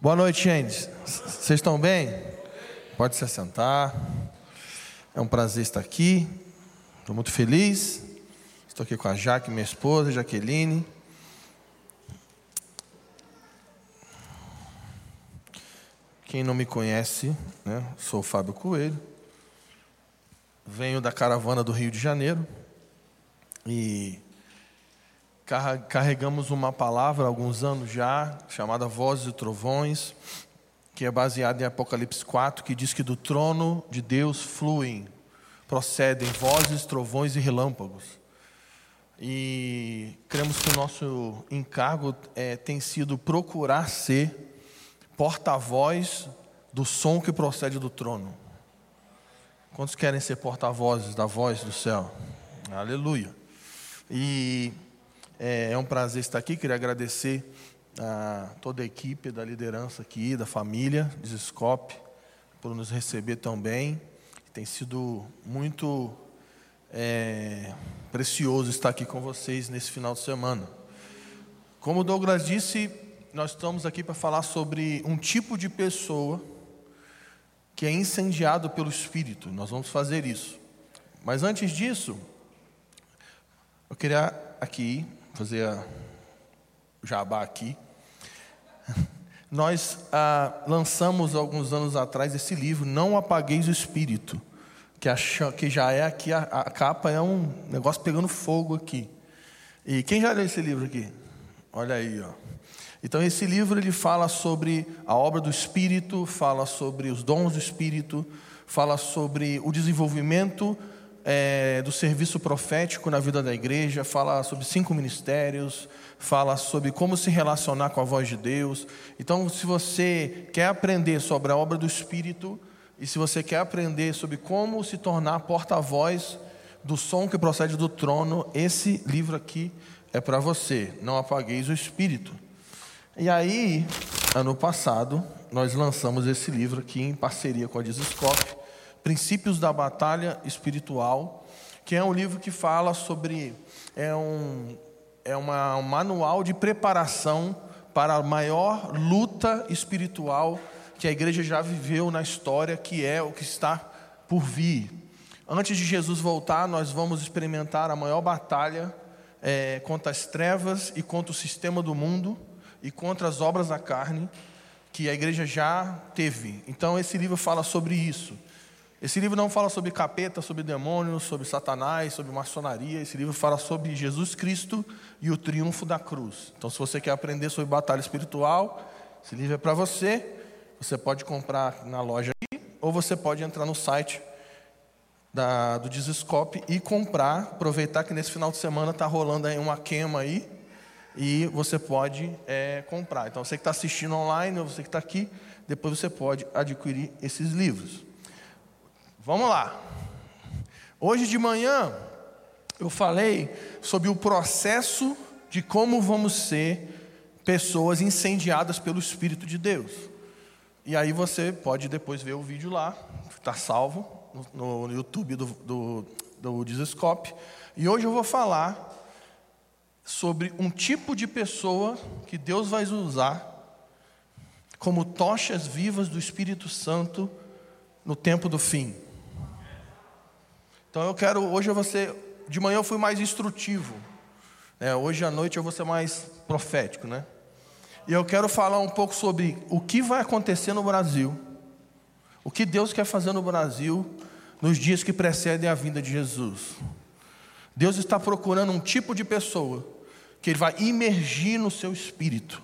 Boa noite, gente. Vocês estão bem? Pode se assentar. É um prazer estar aqui. Estou muito feliz. Estou aqui com a Jaque, minha esposa, Jaqueline. Quem não me conhece, né, sou o Fábio Coelho. Venho da caravana do Rio de Janeiro. E carregamos uma palavra há alguns anos já, chamada Vozes e Trovões, que é baseada em Apocalipse 4, que diz que do trono de Deus fluem, procedem vozes, trovões e relâmpagos. E cremos que o nosso encargo é, tem sido procurar ser porta-voz do som que procede do trono. Quantos querem ser porta-vozes da voz do céu? Aleluia. E é, é um prazer estar aqui. Queria agradecer a toda a equipe da liderança aqui, da família Desescope, por nos receber tão bem. Tem sido muito é, precioso estar aqui com vocês nesse final de semana. Como o Douglas disse, nós estamos aqui para falar sobre um tipo de pessoa que é incendiado pelo Espírito. Nós vamos fazer isso. Mas antes disso, eu queria aqui fazer a jabá aqui. Nós ah, lançamos alguns anos atrás esse livro, Não Apagueis o Espírito, que, a, que já é aqui, a, a, capa é um negócio pegando fogo aqui. E quem já leu esse livro aqui? Olha aí, ó. Então esse livro ele fala sobre a obra do Espírito, fala sobre os dons do Espírito, fala sobre o desenvolvimento é, do serviço profético na vida da igreja, fala sobre cinco ministérios, fala sobre como se relacionar com a voz de Deus. Então, se você quer aprender sobre a obra do Espírito, e se você quer aprender sobre como se tornar porta-voz do som que procede do trono, esse livro aqui é para você. Não apagueis o Espírito. E aí, ano passado, nós lançamos esse livro aqui em parceria com a Dizescope Princípios da Batalha Espiritual, que é um livro que fala sobre é um é uma, um manual de preparação para a maior luta espiritual que a igreja já viveu na história, que é o que está por vir. Antes de Jesus voltar, nós vamos experimentar a maior batalha é, contra as trevas e contra o sistema do mundo e contra as obras da carne que a igreja já teve. Então, esse livro fala sobre isso. Esse livro não fala sobre capeta, sobre demônios, sobre Satanás, sobre maçonaria. Esse livro fala sobre Jesus Cristo e o triunfo da cruz. Então, se você quer aprender sobre batalha espiritual, esse livro é para você. Você pode comprar na loja aqui, ou você pode entrar no site da, do Dizescope e comprar. Aproveitar que nesse final de semana está rolando aí uma queima aí e você pode é, comprar. Então, você que está assistindo online, ou você que está aqui, depois você pode adquirir esses livros. Vamos lá. Hoje de manhã eu falei sobre o processo de como vamos ser pessoas incendiadas pelo Espírito de Deus. E aí você pode depois ver o vídeo lá, está salvo no, no, YouTube do, do, do. E hoje eu vou falar sobre um tipo de pessoa que Deus vai usar como tochas vivas do Espírito Santo no tempo do fim. Então eu quero, hoje eu vou ser, de manhã eu fui mais instrutivo, né? hoje à noite eu vou ser mais profético, né? E eu quero falar um pouco sobre o que vai acontecer no Brasil, o que Deus quer fazer no Brasil nos dias que precedem a vinda de Jesus. Deus está procurando um tipo de pessoa que Ele vai imergir no seu espírito.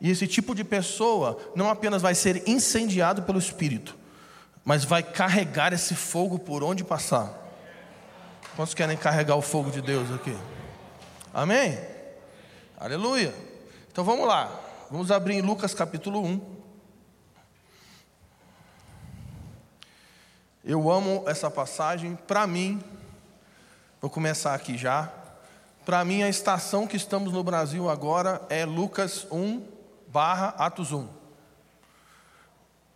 E esse tipo de pessoa não apenas vai ser incendiado pelo Espírito, mas vai carregar esse fogo por onde passar. Quantos querem carregar o fogo de Deus aqui? Amém? Aleluia. Então vamos lá. Vamos abrir em Lucas capítulo 1. Eu amo essa passagem. Para mim, vou começar aqui já. Para mim, a estação que estamos no Brasil agora é Lucas 1 barra Atos 1.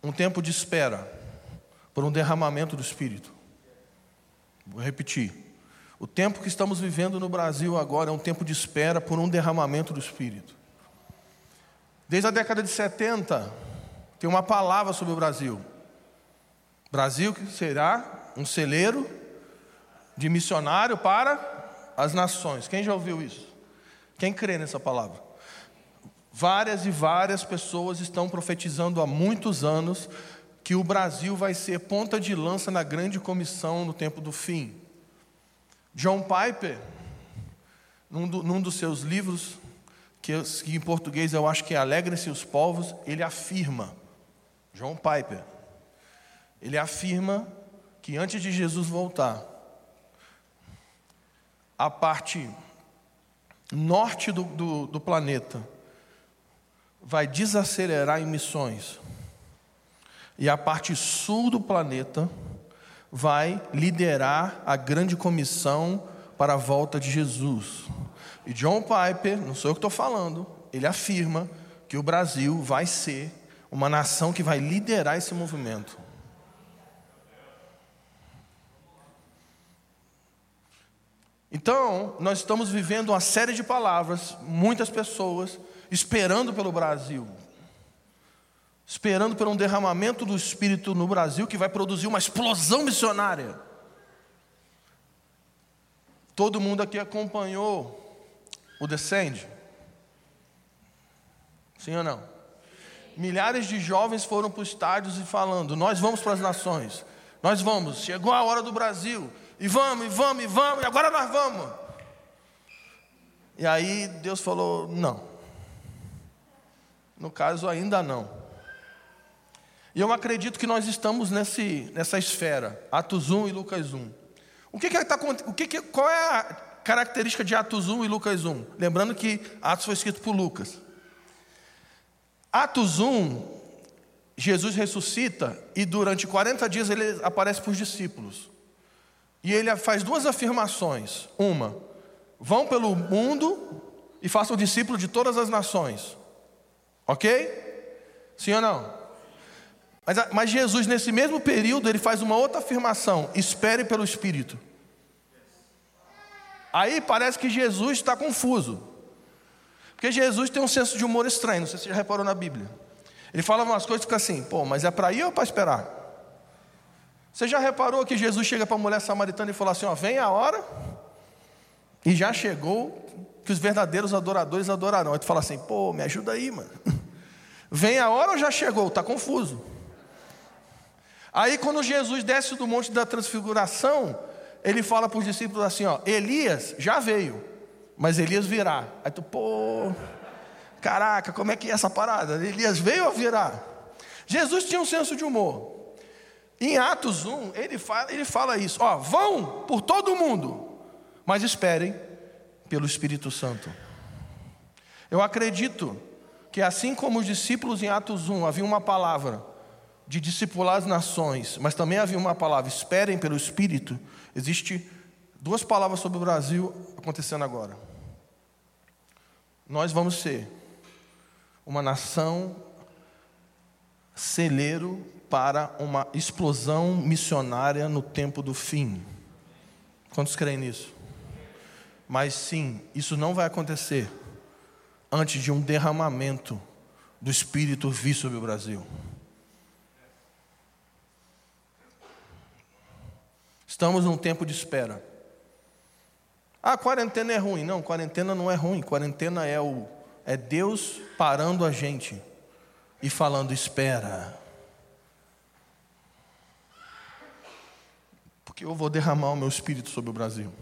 Um tempo de espera por um derramamento do Espírito. Vou repetir. O tempo que estamos vivendo no Brasil agora é um tempo de espera por um derramamento do Espírito. Desde a década de 70, tem uma palavra sobre o Brasil. Brasil que será um celeiro de missionário para as nações. Quem já ouviu isso? Quem crê nessa palavra? Várias e várias pessoas estão profetizando há muitos anos que o Brasil vai ser ponta de lança na grande comissão no tempo do fim. John Piper, num, do, num dos seus livros, que, que, em português eu acho que é Alegrem-se os povos, ele afirma, John Piper, ele afirma que antes de Jesus voltar, a parte norte do, do, do planeta vai desacelerar em missões, e a parte sul do planeta vai liderar a grande comissão para a volta de Jesus. E John Piper, não sou eu que estou falando, ele afirma que o Brasil vai ser uma nação que vai liderar esse movimento. Então, nós estamos vivendo uma série de palavras, muitas pessoas esperando pelo Brasil, esperando por um derramamento do Espírito no Brasil que vai produzir uma explosão missionária. Todo mundo aqui acompanhou o Descende? Sim ou não? Milhares de jovens foram para os estádios e falando: Nós vamos para as nações, nós vamos, chegou a hora do Brasil, e vamos, e vamos, e vamos, e agora nós vamos. E aí Deus falou: não. No caso, ainda não. E eu acredito que nós estamos nesse, nessa esfera, Atos 1 e Lucas 1. O que, que, é tá, o que, que qual é a característica de Atos 1 e Lucas 1? Lembrando que Atos foi escrito por Lucas. Atos 1, Jesus ressuscita e durante 40 dias ele aparece para os discípulos. E ele faz duas afirmações. Uma, vão pelo mundo e façam discípulos de todas as nações. Ok? Sim ou não? Mas, mas Jesus, nesse mesmo período, ele faz uma outra afirmação: espere pelo Espírito. Aí parece que Jesus está confuso. Porque Jesus tem um senso de humor estranho, não sei se você já reparou na Bíblia. Ele fala umas coisas e fica assim, pô, mas é para ir ou para esperar? Você já reparou que Jesus chega para a mulher samaritana e fala assim: ó, vem a hora, e já chegou que os verdadeiros adoradores adorarão. Aí tu fala assim: pô, me ajuda aí, mano. Vem a hora ou já chegou? Está confuso. Aí quando Jesus desce do monte da transfiguração, ele fala para os discípulos assim: ó, Elias já veio, mas Elias virá. Aí tu, pô, caraca, como é que é essa parada? Elias veio ou virá? Jesus tinha um senso de humor. Em Atos 1, ele fala, ele fala isso: ó, vão por todo mundo, mas esperem pelo Espírito Santo. Eu acredito que assim como os discípulos em Atos 1 havia uma palavra de discipular as nações, mas também havia uma palavra, esperem pelo Espírito, existe duas palavras sobre o Brasil acontecendo agora. Nós vamos ser uma nação celeiro para uma explosão missionária no tempo do fim. Quantos creem nisso? Mas sim, isso não vai acontecer antes de um derramamento do Espírito vir sobre o Brasil. Estamos num tempo de espera. Ah, quarentena é ruim. Não, quarentena não é ruim. Quarentena é o é Deus parando a gente e falando: espera. porque eu vou derramar o meu espírito sobre o Brasil.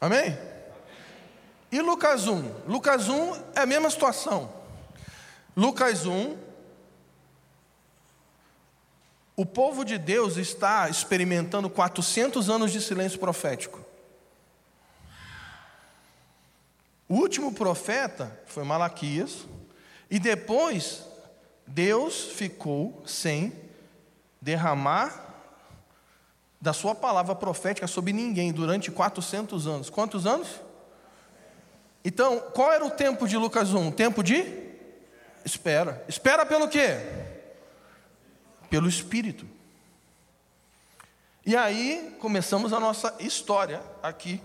Amém? E Lucas 1? Lucas 1 é a mesma situação. Lucas 1, o povo de Deus está experimentando 400 anos de silêncio profético. O último profeta foi Malaquias, e depois Deus ficou sem derramar da sua palavra profética sobre ninguém durante 400 anos. Quantos anos? Então, qual era o tempo de Lucas 1? Tempo de espera. Espera pelo quê? Pelo Espírito. E aí começamos a nossa história aqui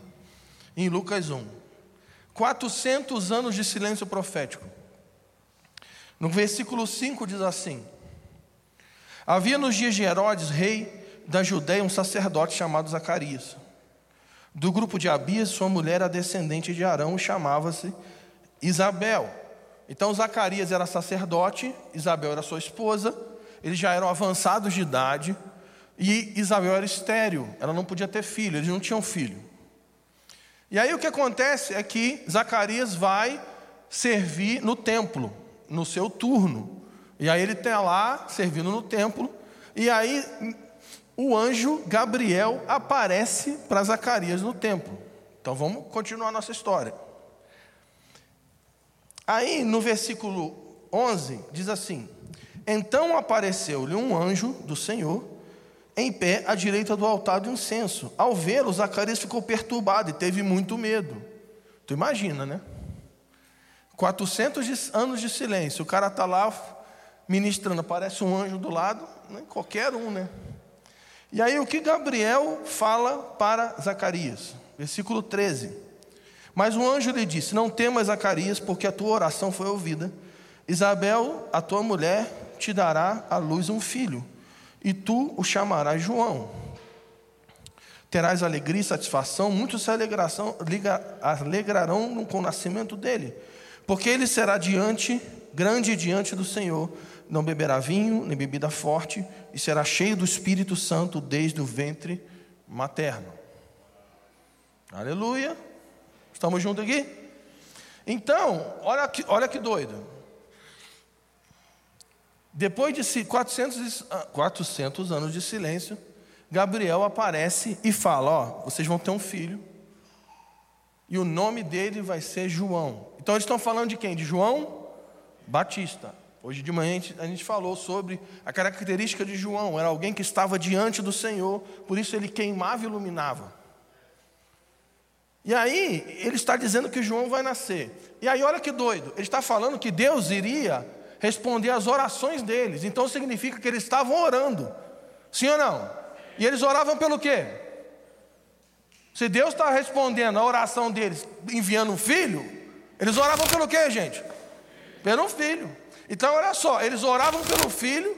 em Lucas 1. 400 anos de silêncio profético. No versículo 5 diz assim: Havia nos dias de Herodes, rei da Judéia, um sacerdote chamado Zacarias. Do grupo de Abias, sua mulher era descendente de Arão, chamava-se Isabel. Então Zacarias era sacerdote, Isabel era sua esposa, eles já eram avançados de idade, e Isabel era estéril, ela não podia ter filho, eles não tinham filho. E aí o que acontece é que Zacarias vai servir no templo, no seu turno. E aí ele está lá servindo no templo, e aí o anjo Gabriel aparece para Zacarias no templo. Então vamos continuar nossa história. Aí no versículo 11 diz assim: Então apareceu-lhe um anjo do Senhor em pé à direita do altar do incenso. Ao vê-lo, Zacarias ficou perturbado e teve muito medo. Tu imagina, né? 400 anos de silêncio, o cara está lá ministrando, aparece um anjo do lado, né? qualquer um, né? E aí o que Gabriel fala para Zacarias? Versículo 13. Mas o anjo lhe disse: Não temas, Zacarias, porque a tua oração foi ouvida. Isabel, a tua mulher, te dará à luz um filho, e tu o chamarás João. Terás alegria e satisfação, muitos se alegrarão, com o nascimento dele, porque ele será diante, grande diante do Senhor, não beberá vinho nem bebida forte, e será cheio do Espírito Santo desde o ventre materno. Aleluia. Estamos juntos aqui? Então, olha que, olha que doido. Depois de 400, 400 anos de silêncio, Gabriel aparece e fala: Ó, vocês vão ter um filho, e o nome dele vai ser João. Então eles estão falando de quem? De João Batista. Hoje de manhã a gente falou sobre a característica de João: era alguém que estava diante do Senhor, por isso ele queimava e iluminava. E aí, ele está dizendo que João vai nascer. E aí, olha que doido, ele está falando que Deus iria responder às orações deles. Então significa que eles estavam orando. Sim ou não? E eles oravam pelo quê? Se Deus está respondendo a oração deles enviando um filho, eles oravam pelo quê, gente? Pelo filho. Então, olha só, eles oravam pelo filho,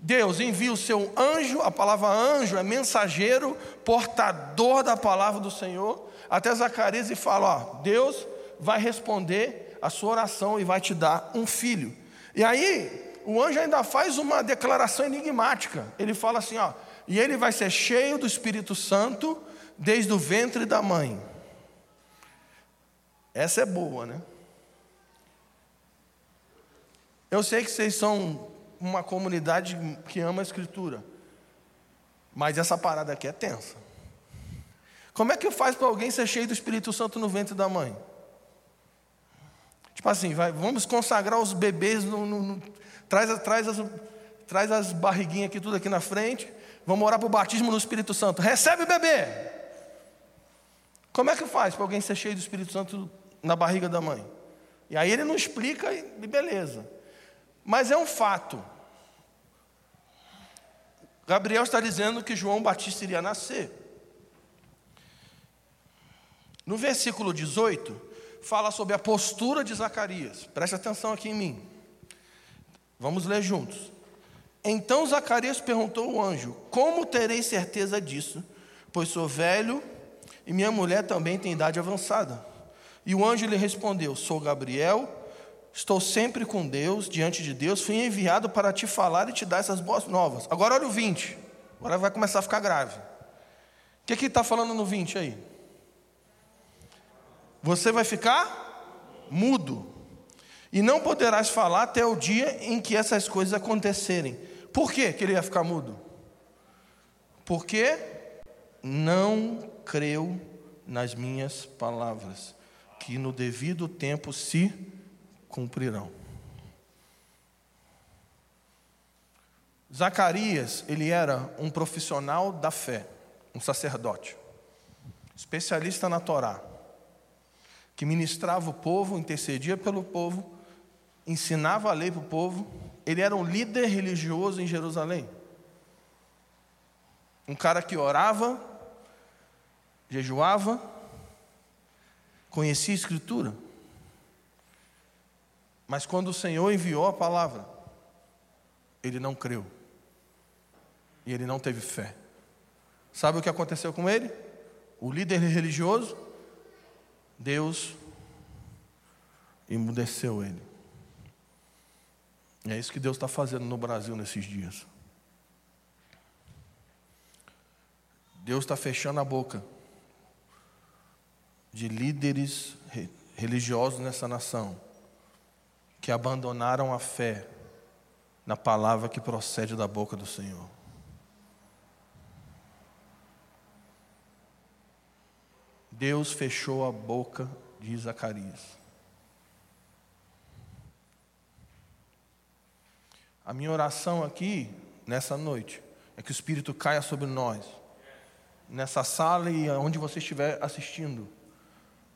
Deus envia o seu anjo, a palavra anjo é mensageiro, portador da palavra do Senhor, até Zacarias e fala: ó, Deus vai responder a sua oração e vai te dar um filho. E aí, o anjo ainda faz uma declaração enigmática. Ele fala assim: ó, e ele vai ser cheio do Espírito Santo desde o ventre da mãe. Essa é boa, né? Eu sei que vocês são uma comunidade que ama a Escritura, mas essa parada aqui é tensa. Como é que faz para alguém ser cheio do Espírito Santo no ventre da mãe? Tipo assim, vai, vamos consagrar os bebês, no, no, no, traz, traz, as, traz as barriguinhas aqui, tudo aqui na frente. Vamos orar para o batismo no Espírito Santo. Recebe o bebê. Como é que faz para alguém ser cheio do Espírito Santo na barriga da mãe? E aí ele não explica e beleza. Mas é um fato. Gabriel está dizendo que João Batista iria nascer. No versículo 18, fala sobre a postura de Zacarias. Preste atenção aqui em mim. Vamos ler juntos. Então Zacarias perguntou ao anjo: Como terei certeza disso? Pois sou velho e minha mulher também tem idade avançada. E o anjo lhe respondeu: Sou Gabriel, estou sempre com Deus, diante de Deus, fui enviado para te falar e te dar essas boas novas. Agora olha o 20, agora vai começar a ficar grave. O que, que está falando no 20 aí? Você vai ficar mudo. E não poderás falar até o dia em que essas coisas acontecerem. Por que ele ia ficar mudo? Porque não creu nas minhas palavras, que no devido tempo se cumprirão. Zacarias, ele era um profissional da fé, um sacerdote, especialista na Torá que ministrava o povo, intercedia pelo povo, ensinava a lei para o povo. Ele era um líder religioso em Jerusalém. Um cara que orava, jejuava, conhecia a Escritura. Mas quando o Senhor enviou a palavra, ele não creu. E ele não teve fé. Sabe o que aconteceu com ele? O líder religioso, Deus emudeceu ele. E é isso que Deus está fazendo no Brasil nesses dias. Deus está fechando a boca de líderes religiosos nessa nação que abandonaram a fé na palavra que procede da boca do Senhor. Deus fechou a boca de Zacarias. A minha oração aqui, nessa noite, é que o Espírito caia sobre nós, nessa sala e onde você estiver assistindo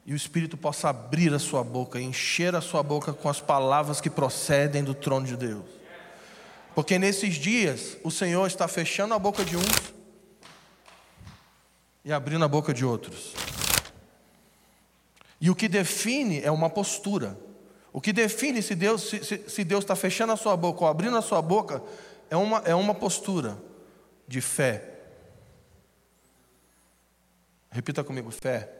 e o Espírito possa abrir a sua boca, encher a sua boca com as palavras que procedem do trono de Deus. Porque nesses dias o Senhor está fechando a boca de uns e abrindo a boca de outros. E o que define é uma postura. O que define se Deus, se, se Deus está fechando a sua boca ou abrindo a sua boca é uma, é uma postura de fé. Repita comigo: fé.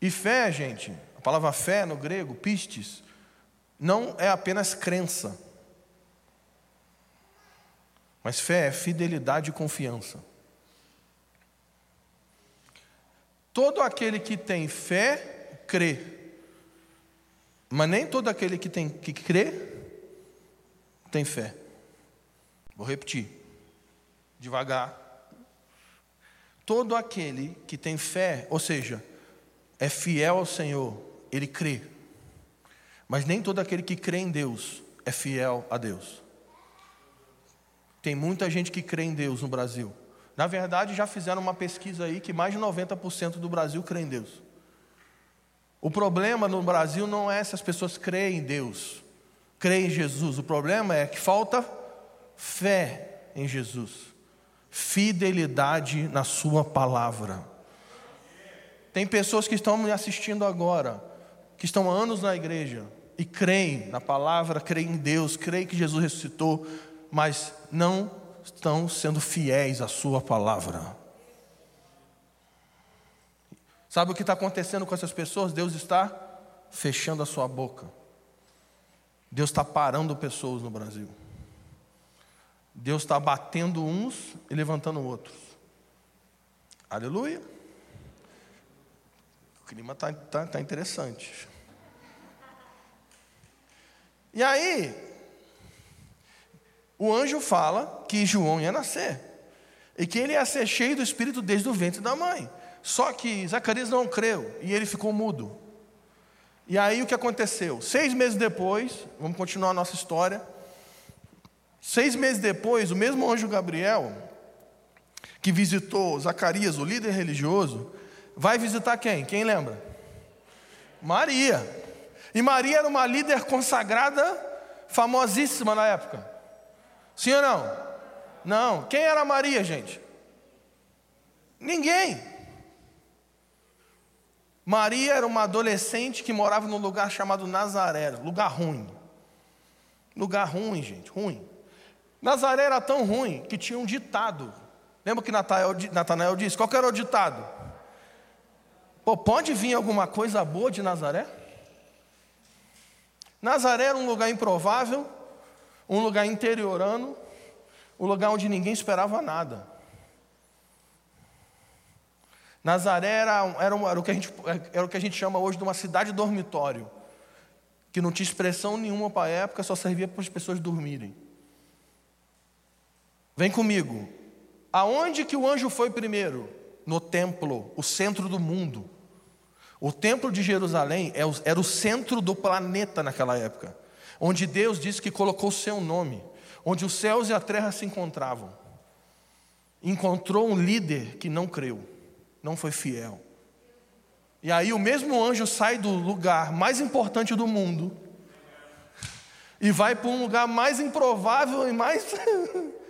E fé, gente, a palavra fé no grego, pistes, não é apenas crença. Mas fé é fidelidade e confiança. Todo aquele que tem fé, crê. Mas nem todo aquele que, tem, que crê, tem fé. Vou repetir, devagar. Todo aquele que tem fé, ou seja, é fiel ao Senhor, ele crê. Mas nem todo aquele que crê em Deus é fiel a Deus. Tem muita gente que crê em Deus no Brasil. Na verdade, já fizeram uma pesquisa aí que mais de 90% do Brasil crê em Deus. O problema no Brasil não é se as pessoas creem em Deus, creem em Jesus. O problema é que falta fé em Jesus, fidelidade na Sua palavra. Tem pessoas que estão me assistindo agora, que estão há anos na igreja e creem na palavra, creem em Deus, creem que Jesus ressuscitou, mas não estão sendo fiéis à Sua palavra. Sabe o que está acontecendo com essas pessoas? Deus está fechando a sua boca. Deus está parando pessoas no Brasil. Deus está batendo uns e levantando outros. Aleluia clima está tá, tá interessante. E aí, o anjo fala que João ia nascer. E que ele ia ser cheio do Espírito desde o ventre da mãe. Só que Zacarias não creu e ele ficou mudo. E aí o que aconteceu? Seis meses depois, vamos continuar a nossa história. Seis meses depois, o mesmo anjo Gabriel, que visitou Zacarias, o líder religioso, vai visitar quem? Quem lembra? Maria. E Maria era uma líder consagrada, famosíssima na época. Sim ou não? Não. Quem era Maria, gente? Ninguém. Maria era uma adolescente que morava num lugar chamado Nazaré, lugar ruim. Lugar ruim, gente, ruim. Nazaré era tão ruim que tinha um ditado. Lembra que Natanael disse? Qual era o ditado? Pô, pode vir alguma coisa boa de Nazaré? Nazaré era um lugar improvável, um lugar interiorano, um lugar onde ninguém esperava nada. Nazaré era, era, era, o que a gente, era o que a gente chama hoje de uma cidade dormitório, que não tinha expressão nenhuma para a época, só servia para as pessoas dormirem. Vem comigo. Aonde que o anjo foi primeiro? no templo, o centro do mundo. O templo de Jerusalém é era o centro do planeta naquela época, onde Deus disse que colocou o seu nome, onde os céus e a terra se encontravam. Encontrou um líder que não creu, não foi fiel. E aí o mesmo anjo sai do lugar mais importante do mundo e vai para um lugar mais improvável e mais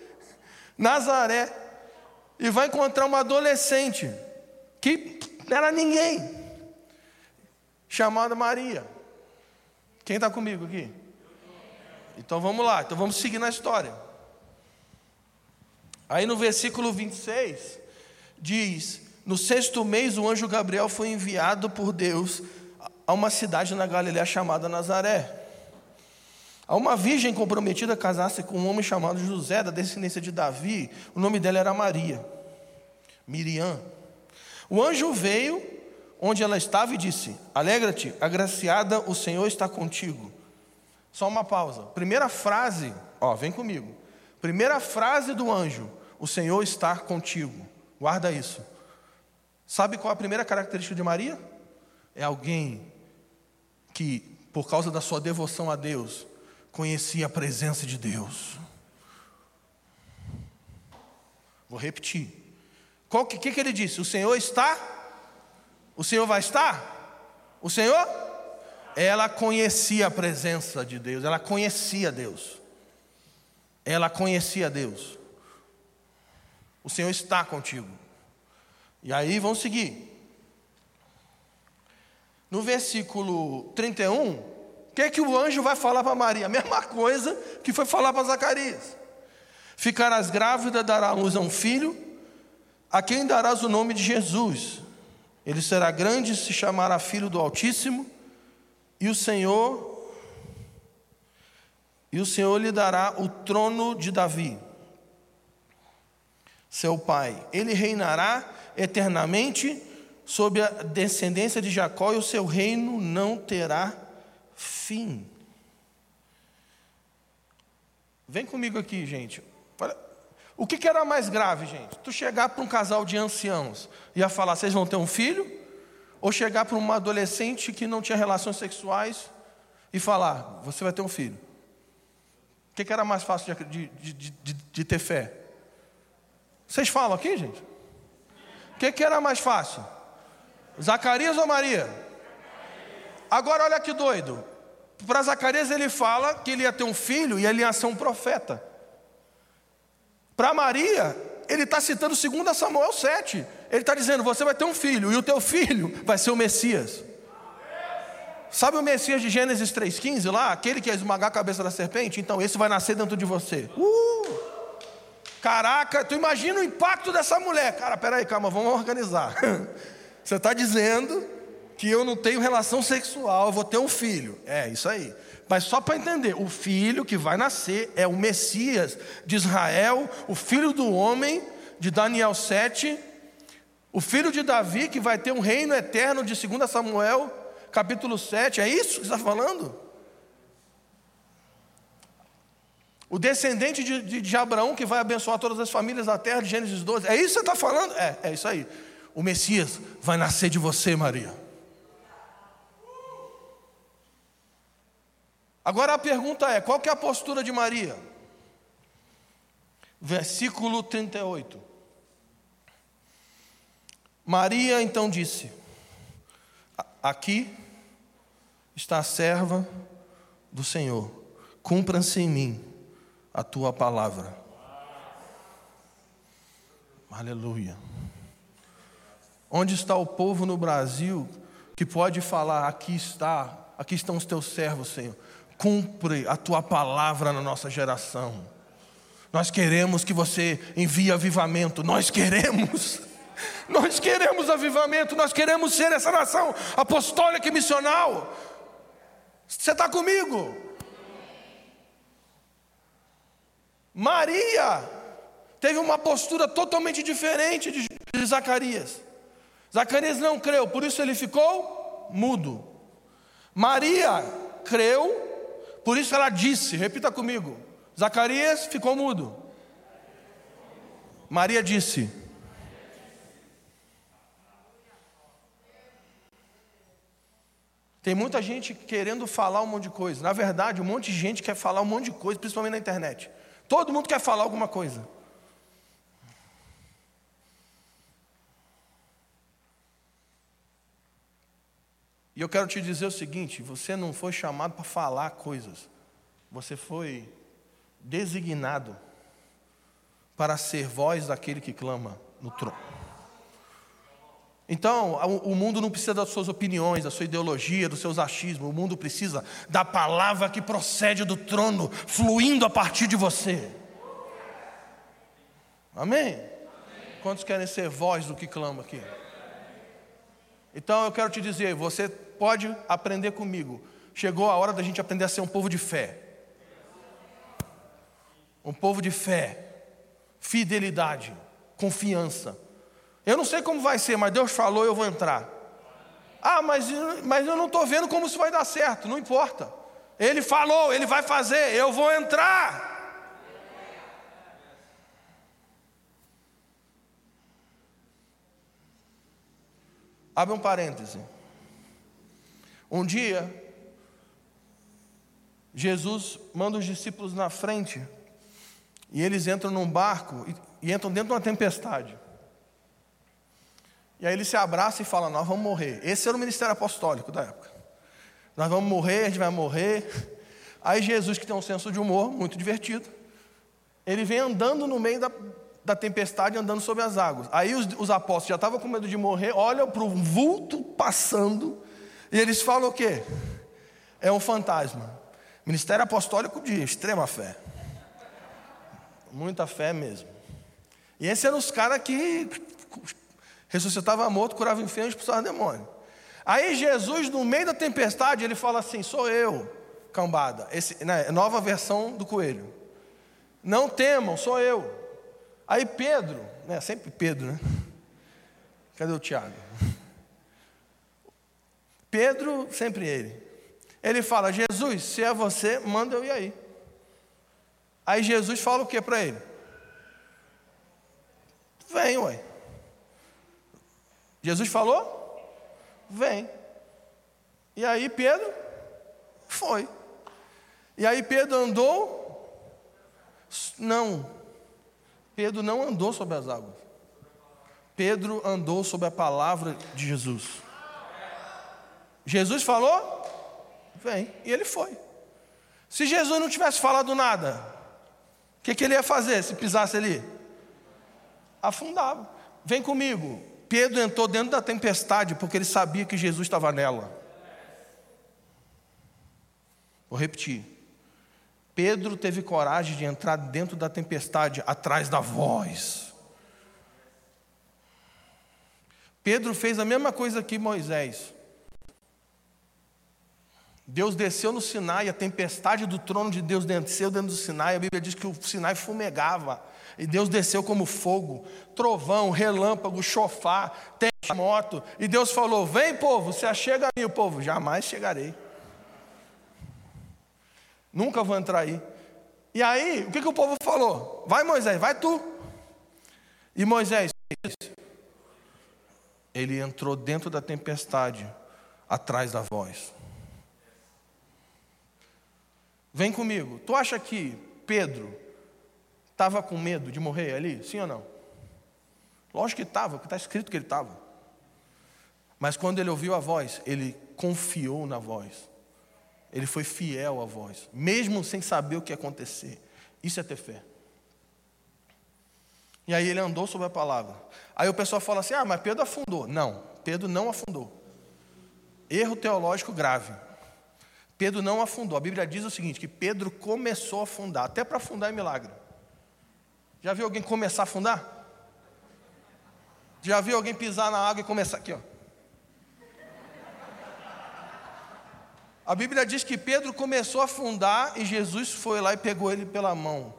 Nazaré e vai encontrar uma adolescente que não era ninguém, chamada Maria. Quem está comigo aqui? Então vamos lá, então vamos seguir na história. Aí no versículo 26 diz: No sexto mês o anjo Gabriel foi enviado por Deus a uma cidade na Galiléia chamada Nazaré. A uma virgem comprometida a casar-se com um homem chamado José, da descendência de Davi, o nome dela era Maria, Miriam. O anjo veio onde ela estava e disse: Alegra-te, agraciada, o Senhor está contigo. Só uma pausa. Primeira frase, ó, vem comigo. Primeira frase do anjo: O Senhor está contigo. Guarda isso. Sabe qual a primeira característica de Maria? É alguém que, por causa da sua devoção a Deus, conhecia a presença de Deus. Vou repetir. O que, que, que ele disse? O Senhor está? O Senhor vai estar? O Senhor? Ela conhecia a presença de Deus, ela conhecia Deus. Ela conhecia Deus. O Senhor está contigo. E aí vamos seguir. No versículo 31, o que, é que o anjo vai falar para Maria? A mesma coisa que foi falar para Zacarias. Ficarás grávida, dará luz a um filho, a quem darás o nome de Jesus. Ele será grande e se chamará filho do Altíssimo, e o Senhor e o Senhor lhe dará o trono de Davi, seu pai. Ele reinará eternamente sobre a descendência de Jacó, e o seu reino não terá fim. Vem comigo aqui, gente. O que, que era mais grave, gente? Tu chegar para um casal de anciãos e ia falar, vocês vão ter um filho? Ou chegar para uma adolescente que não tinha relações sexuais e falar, você vai ter um filho? O que, era mais fácil de, de, de, de ter fé? Vocês falam aqui, gente? O que, que era mais fácil? Zacarias ou Maria? Agora olha que doido. Para Zacarias ele fala que ele ia ter um filho e ele ia ser um profeta. Para Maria, ele está citando 2 Samuel 7. Ele está dizendo: Você vai ter um filho, e o teu filho vai ser o Messias. Sabe o Messias de Gênesis 3,15 lá? Aquele que ia esmagar a cabeça da serpente? Então esse vai nascer dentro de você. Uh! Caraca, tu imagina o impacto dessa mulher. Cara, peraí, calma, vamos organizar. Você está dizendo que eu não tenho relação sexual, eu vou ter um filho. É, isso aí. Mas só para entender, o filho que vai nascer é o Messias de Israel, o filho do homem, de Daniel 7, o filho de Davi, que vai ter um reino eterno, de 2 Samuel, capítulo 7. É isso que está falando? O descendente de, de, de, Abraão, que vai abençoar todas as famílias da terra, de Gênesis 12. É isso que você está falando? É, é isso aí. O Messias vai nascer de você, Maria. Agora a pergunta é: qual que é a postura de Maria? Versículo 38. Maria então disse: Aqui está a serva do Senhor, cumpra-se em mim a tua palavra. Aleluia. Onde está o povo no Brasil que pode falar: aqui está, aqui estão os teus servos, Senhor. Cumpre a tua palavra na nossa geração. Nós queremos que você envie avivamento, nós queremos. Nós queremos avivamento, nós queremos ser essa nação apostólica e missional. Você está comigo? Maria teve uma postura totalmente diferente de Zacarias. Zacarias não creu, por isso ele ficou mudo. Maria creu, por isso ela disse, repita comigo. Zacarias ficou mudo. Maria disse: Tem muita gente querendo falar um monte de coisa. Na verdade, um monte de gente quer falar um monte de coisa, principalmente na internet. Todo mundo quer falar alguma coisa. E eu quero te dizer o seguinte: você não foi chamado para falar coisas, você foi designado para ser voz daquele que clama no trono. Então, o mundo não precisa das suas opiniões, da sua ideologia, dos seus achismos. O mundo precisa da palavra que procede do trono, fluindo a partir de você. Amém? Amém? Quantos querem ser voz do que clama aqui? Então, eu quero te dizer: você pode aprender comigo. Chegou a hora da gente aprender a ser um povo de fé. Um povo de fé, fidelidade, confiança. Eu não sei como vai ser, mas Deus falou, eu vou entrar. Ah, mas, mas eu não estou vendo como isso vai dar certo, não importa. Ele falou, ele vai fazer, eu vou entrar. Abre um parêntese. Um dia, Jesus manda os discípulos na frente e eles entram num barco e, e entram dentro de uma tempestade. E aí ele se abraça e fala: Nós vamos morrer. Esse era o ministério apostólico da época. Nós vamos morrer, a gente vai morrer. Aí Jesus, que tem um senso de humor muito divertido, ele vem andando no meio da, da tempestade, andando sobre as águas. Aí os, os apóstolos já estavam com medo de morrer, olham para o vulto passando, e eles falam o quê? É um fantasma. Ministério apostólico de extrema fé. Muita fé mesmo. E esses eram os caras que ressuscitava morto, curava enfermos, expulsava demônio. Aí Jesus, no meio da tempestade, ele fala assim: Sou eu, cambada. Esse, né, nova versão do coelho. Não temam, sou eu. Aí Pedro, né, sempre Pedro, né? Cadê o Tiago? Pedro, sempre ele. Ele fala: Jesus, se é você, manda eu ir aí. Aí Jesus fala o que para ele? Vem, ué. Jesus falou? Vem. E aí Pedro foi. E aí Pedro andou? Não. Pedro não andou sobre as águas. Pedro andou sobre a palavra de Jesus. Jesus falou? Vem. E ele foi. Se Jesus não tivesse falado nada, o que, que ele ia fazer se pisasse ali? Afundava. Vem comigo. Pedro entrou dentro da tempestade porque ele sabia que Jesus estava nela. Vou repetir. Pedro teve coragem de entrar dentro da tempestade, atrás da voz. Pedro fez a mesma coisa que Moisés. Deus desceu no Sinai, a tempestade do trono de Deus desceu dentro do Sinai. A Bíblia diz que o Sinai fumegava. E Deus desceu como fogo, trovão, relâmpago, chofar, terremoto. E Deus falou: Vem, povo, se achega aí. O povo, jamais chegarei. Nunca vou entrar aí. E aí, o que, que o povo falou? Vai, Moisés, vai tu. E Moisés, ele entrou dentro da tempestade, atrás da voz. Vem comigo. Tu acha que Pedro Estava com medo de morrer ali? Sim ou não? Lógico que estava, porque está escrito que ele estava. Mas quando ele ouviu a voz, ele confiou na voz. Ele foi fiel à voz, mesmo sem saber o que ia acontecer. Isso é ter fé. E aí ele andou sobre a palavra. Aí o pessoal fala assim: ah, mas Pedro afundou. Não, Pedro não afundou. Erro teológico grave. Pedro não afundou. A Bíblia diz o seguinte: que Pedro começou a afundar. Até para afundar é milagre. Já viu alguém começar a afundar? Já viu alguém pisar na água e começar aqui, ó? A Bíblia diz que Pedro começou a afundar e Jesus foi lá e pegou ele pela mão.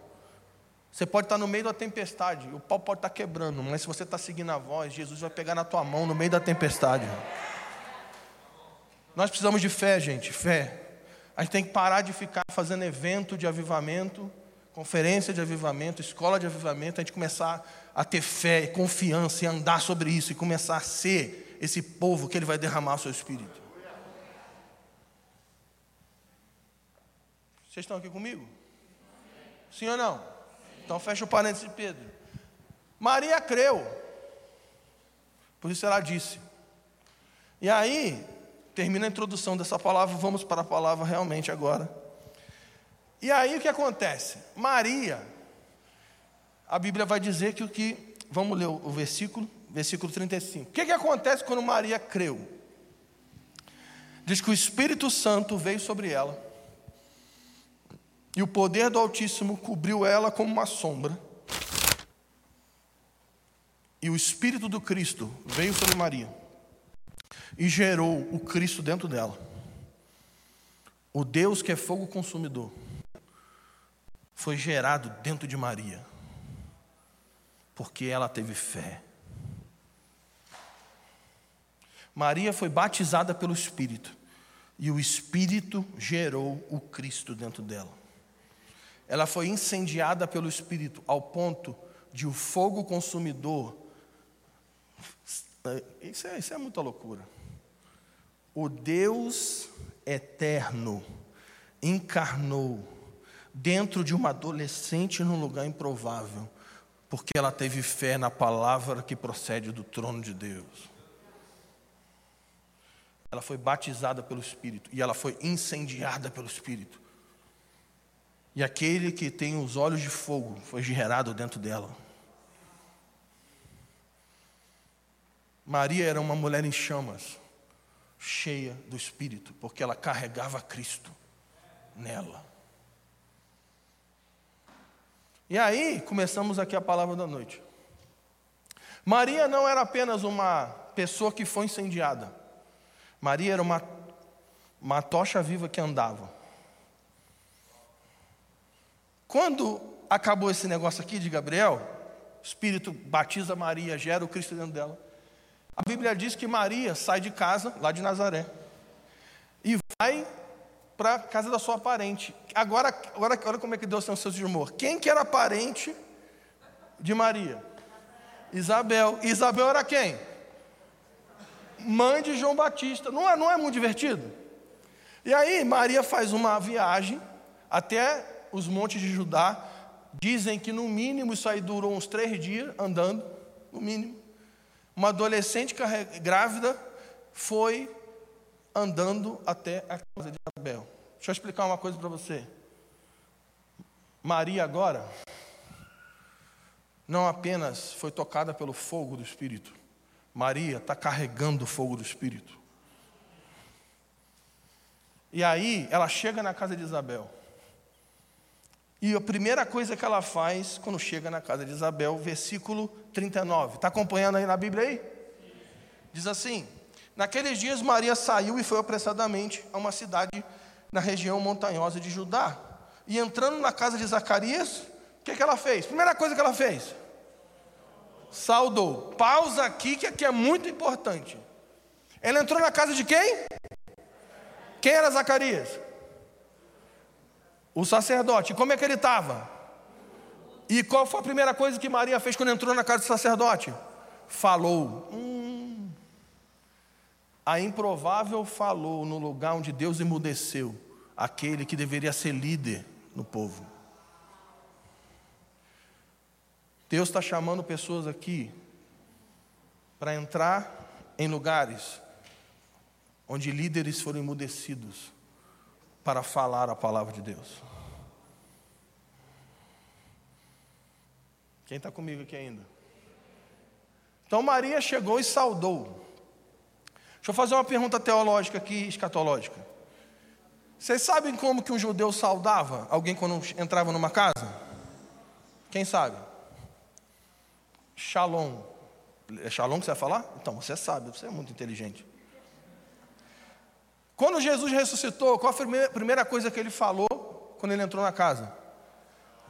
Você pode estar no meio da tempestade, o pau pode estar quebrando, mas se você está seguindo a voz, Jesus vai pegar na tua mão no meio da tempestade. Nós precisamos de fé, gente, fé. A gente tem que parar de ficar fazendo evento de avivamento conferência de avivamento, escola de avivamento, a gente começar a ter fé, confiança e andar sobre isso e começar a ser esse povo que ele vai derramar o seu espírito. Vocês estão aqui comigo? Sim ou não? Então fecha o parênteses de Pedro. Maria creu, por isso ela disse. E aí, termina a introdução dessa palavra, vamos para a palavra realmente agora. E aí o que acontece? Maria, a Bíblia vai dizer que o que, vamos ler o versículo, versículo 35. O que, que acontece quando Maria creu? Diz que o Espírito Santo veio sobre ela, e o poder do Altíssimo cobriu ela como uma sombra, e o Espírito do Cristo veio sobre Maria, e gerou o Cristo dentro dela. O Deus que é fogo consumidor foi gerado dentro de Maria, porque ela teve fé. Maria foi batizada pelo Espírito e o Espírito gerou o Cristo dentro dela. Ela foi incendiada pelo Espírito ao ponto de o fogo consumidor. Isso é, isso é muita loucura. O Deus eterno encarnou dentro de uma adolescente num lugar improvável, porque ela teve fé na palavra que procede do trono de Deus. Ela foi batizada pelo Espírito e ela foi incendiada pelo Espírito. E aquele que tem os olhos de fogo foi gerado dentro dela. Maria era uma mulher em chamas, cheia do Espírito, porque ela carregava Cristo nela. E aí, começamos aqui a palavra da noite. Maria não era apenas uma pessoa que foi incendiada. Maria era uma, uma tocha viva que andava. Quando acabou esse negócio aqui de Gabriel, o Espírito batiza Maria, gera o Cristo dentro dela. A Bíblia diz que Maria sai de casa, lá de Nazaré, e vai para a casa da sua parente. Agora, agora, olha como é que Deus tem o seu de humor. Quem que era parente de Maria? Isabel. Isabel era quem? mãe de João Batista. Não é, não é muito divertido? E aí, Maria faz uma viagem até os montes de Judá. Dizem que no mínimo isso aí durou uns três dias andando, no mínimo. Uma adolescente grávida foi andando até a casa de Isabel. Deixa eu explicar uma coisa para você. Maria agora não apenas foi tocada pelo fogo do Espírito, Maria está carregando o fogo do Espírito. E aí ela chega na casa de Isabel. E a primeira coisa que ela faz quando chega na casa de Isabel, versículo 39. Está acompanhando aí na Bíblia aí? Diz assim: Naqueles dias Maria saiu e foi apressadamente a uma cidade na região montanhosa de Judá. E entrando na casa de Zacarias, o que, que ela fez? Primeira coisa que ela fez: saudou. Pausa aqui, que aqui é muito importante. Ele entrou na casa de quem? Quem era Zacarias? O sacerdote. Como é que ele estava? E qual foi a primeira coisa que Maria fez quando entrou na casa do sacerdote? Falou. Hum. A improvável falou no lugar onde Deus emudeceu aquele que deveria ser líder no povo. Deus está chamando pessoas aqui para entrar em lugares onde líderes foram emudecidos para falar a palavra de Deus. Quem está comigo aqui ainda? Então Maria chegou e saudou. Deixa eu fazer uma pergunta teológica aqui, escatológica. Vocês sabem como que um judeu saudava alguém quando entrava numa casa? Quem sabe? Shalom. É shalom que você vai falar? Então, você sabe, você é muito inteligente. Quando Jesus ressuscitou, qual a primeira coisa que ele falou quando ele entrou na casa?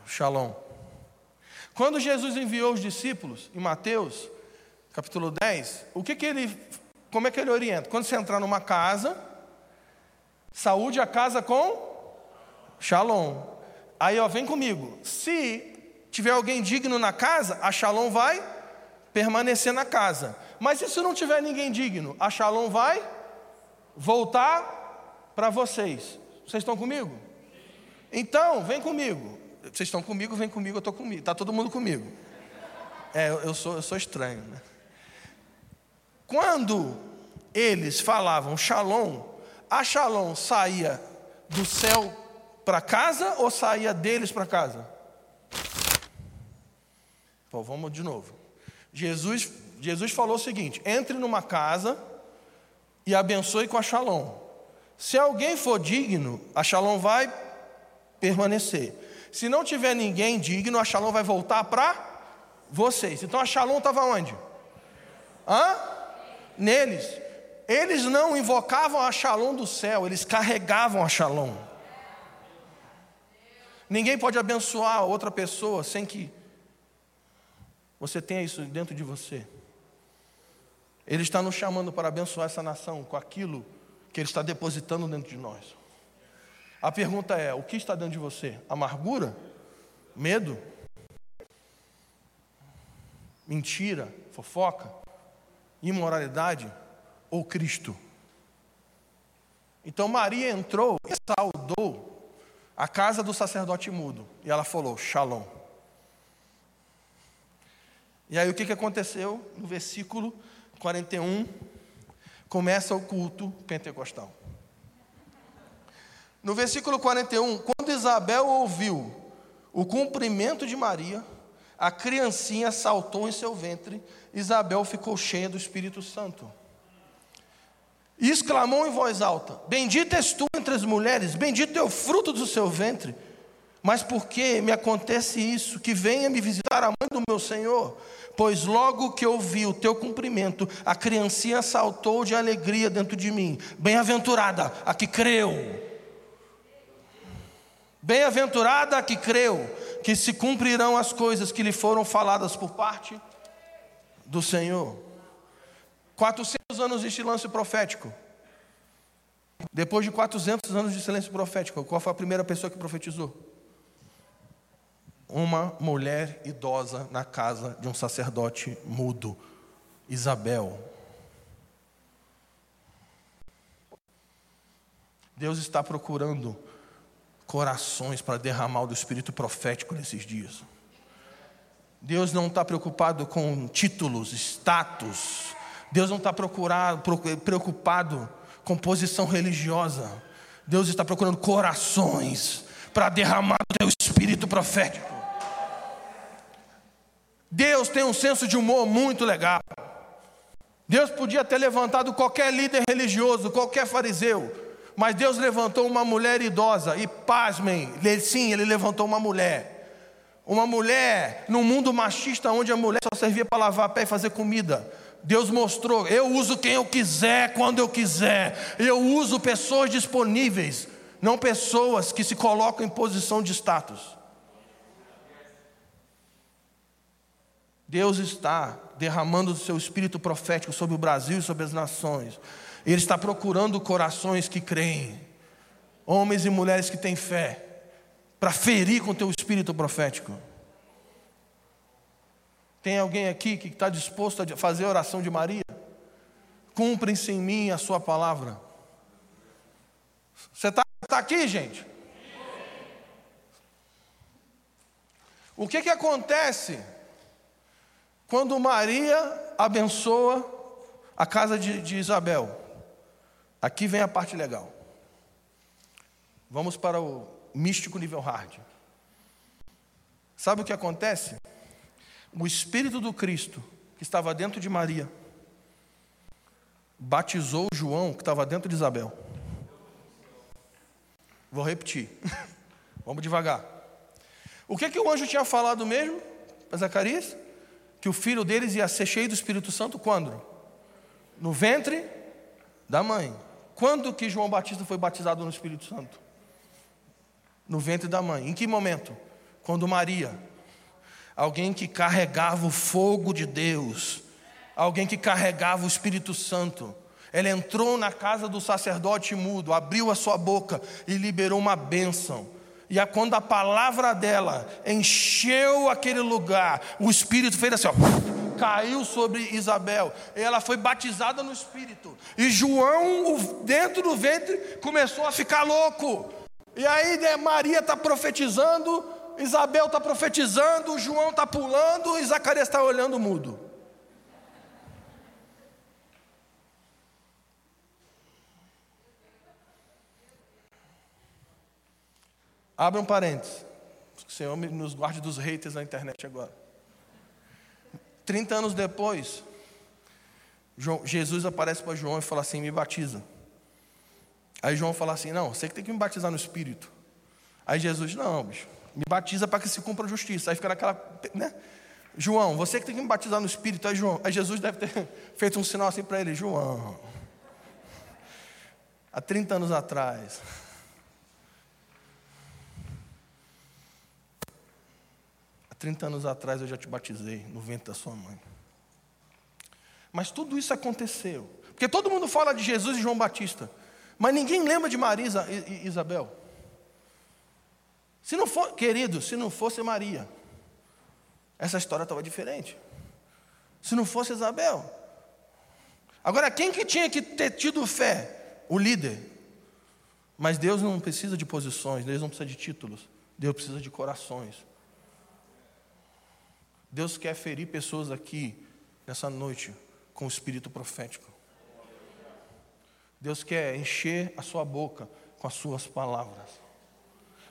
Shalom. Quando Jesus enviou os discípulos, em Mateus, capítulo 10, o que, que ele, como é que ele orienta? Quando você entrar numa casa, saúde a casa com Shalom. Aí, ó, vem comigo. Se tiver alguém digno na casa, a Shalom vai permanecer na casa. Mas e se não tiver ninguém digno, a Shalom vai voltar para vocês. Vocês estão comigo? Então, vem comigo. Vocês estão comigo, vem comigo, eu estou comigo. Está todo mundo comigo. É, eu sou, eu sou estranho. Né? Quando eles falavam Shalom, a Shalom saía do céu para casa ou saía deles para casa? Bom, vamos de novo. Jesus Jesus falou o seguinte: entre numa casa e abençoe com a Shalom. Se alguém for digno, a Shalom vai permanecer. Se não tiver ninguém digno, a Shalom vai voltar para vocês. Então a Shalom estava onde? Hã? Neles. Eles não invocavam a Shalom do céu, eles carregavam a Shalom. Ninguém pode abençoar outra pessoa sem que você tenha isso dentro de você. Ele está nos chamando para abençoar essa nação com aquilo que Ele está depositando dentro de nós. A pergunta é: o que está dentro de você? Amargura? Medo? Mentira? Fofoca? Imoralidade? Ou Cristo? Então Maria entrou e saudou a casa do sacerdote mudo. E ela falou: Shalom. E aí o que, que aconteceu? No versículo 41, começa o culto pentecostal. No versículo 41, quando Isabel ouviu o cumprimento de Maria, a criancinha saltou em seu ventre, Isabel ficou cheia do Espírito Santo. E exclamou em voz alta: Bendita és tu entre as mulheres, bendito é o fruto do seu ventre. Mas por que me acontece isso? Que venha me visitar a mãe do meu Senhor. Pois logo que ouvi o teu cumprimento, a criancinha saltou de alegria dentro de mim. Bem-aventurada a que creu. Bem-aventurada a que creu, que se cumprirão as coisas que lhe foram faladas por parte do Senhor. 400 anos de silêncio profético. Depois de 400 anos de silêncio profético, qual foi a primeira pessoa que profetizou? Uma mulher idosa na casa de um sacerdote mudo, Isabel. Deus está procurando corações para derramar do espírito profético nesses dias. Deus não está preocupado com títulos, status. Deus não está preocupado com posição religiosa. Deus está procurando corações para derramar o teu espírito profético. Deus tem um senso de humor muito legal. Deus podia ter levantado qualquer líder religioso, qualquer fariseu, mas Deus levantou uma mulher idosa, e pasmem, sim, ele levantou uma mulher. Uma mulher num mundo machista onde a mulher só servia para lavar pé e fazer comida. Deus mostrou, eu uso quem eu quiser, quando eu quiser. Eu uso pessoas disponíveis, não pessoas que se colocam em posição de status. Deus está derramando o seu espírito profético sobre o Brasil e sobre as nações. Ele está procurando corações que creem, homens e mulheres que têm fé, para ferir com o teu espírito profético. Tem alguém aqui que está disposto a fazer a oração de Maria? Cumpre-se em mim a sua palavra. Você está tá aqui, gente? O que, que acontece quando Maria abençoa a casa de, de Isabel? Aqui vem a parte legal. Vamos para o místico nível hard. Sabe o que acontece? O Espírito do Cristo, que estava dentro de Maria, batizou João, que estava dentro de Isabel. Vou repetir. Vamos devagar. O que, que o anjo tinha falado mesmo para Zacarias? Que o filho deles ia ser cheio do Espírito Santo quando? No ventre da mãe. Quando que João Batista foi batizado no Espírito Santo? No ventre da mãe. Em que momento? Quando Maria, alguém que carregava o fogo de Deus, alguém que carregava o Espírito Santo, ela entrou na casa do sacerdote mudo, abriu a sua boca e liberou uma bênção. E a, quando a palavra dela encheu aquele lugar, o Espírito fez assim, ó caiu sobre Isabel. Ela foi batizada no Espírito. E João, dentro do ventre, começou a ficar louco. E aí né, Maria está profetizando, Isabel está profetizando, João está pulando e Zacarias está olhando mudo. Abra um parênteses. O Senhor nos guarde dos haters na internet agora. 30 anos depois, Jesus aparece para João e fala assim: me batiza. Aí João fala assim: não, você que tem que me batizar no Espírito. Aí Jesus, não, bicho, me batiza para que se cumpra a justiça. Aí fica naquela, né? João, você que tem que me batizar no Espírito. Aí, João, aí Jesus deve ter feito um sinal assim para ele: João, há 30 anos atrás, 30 anos atrás eu já te batizei no ventre da sua mãe. Mas tudo isso aconteceu. Porque todo mundo fala de Jesus e João Batista. Mas ninguém lembra de Maria e Isabel. Se não for, querido, se não fosse Maria, essa história estava diferente. Se não fosse Isabel. Agora, quem que tinha que ter tido fé? O líder. Mas Deus não precisa de posições, Deus não precisa de títulos, Deus precisa de corações. Deus quer ferir pessoas aqui nessa noite com o espírito profético. Deus quer encher a sua boca com as suas palavras.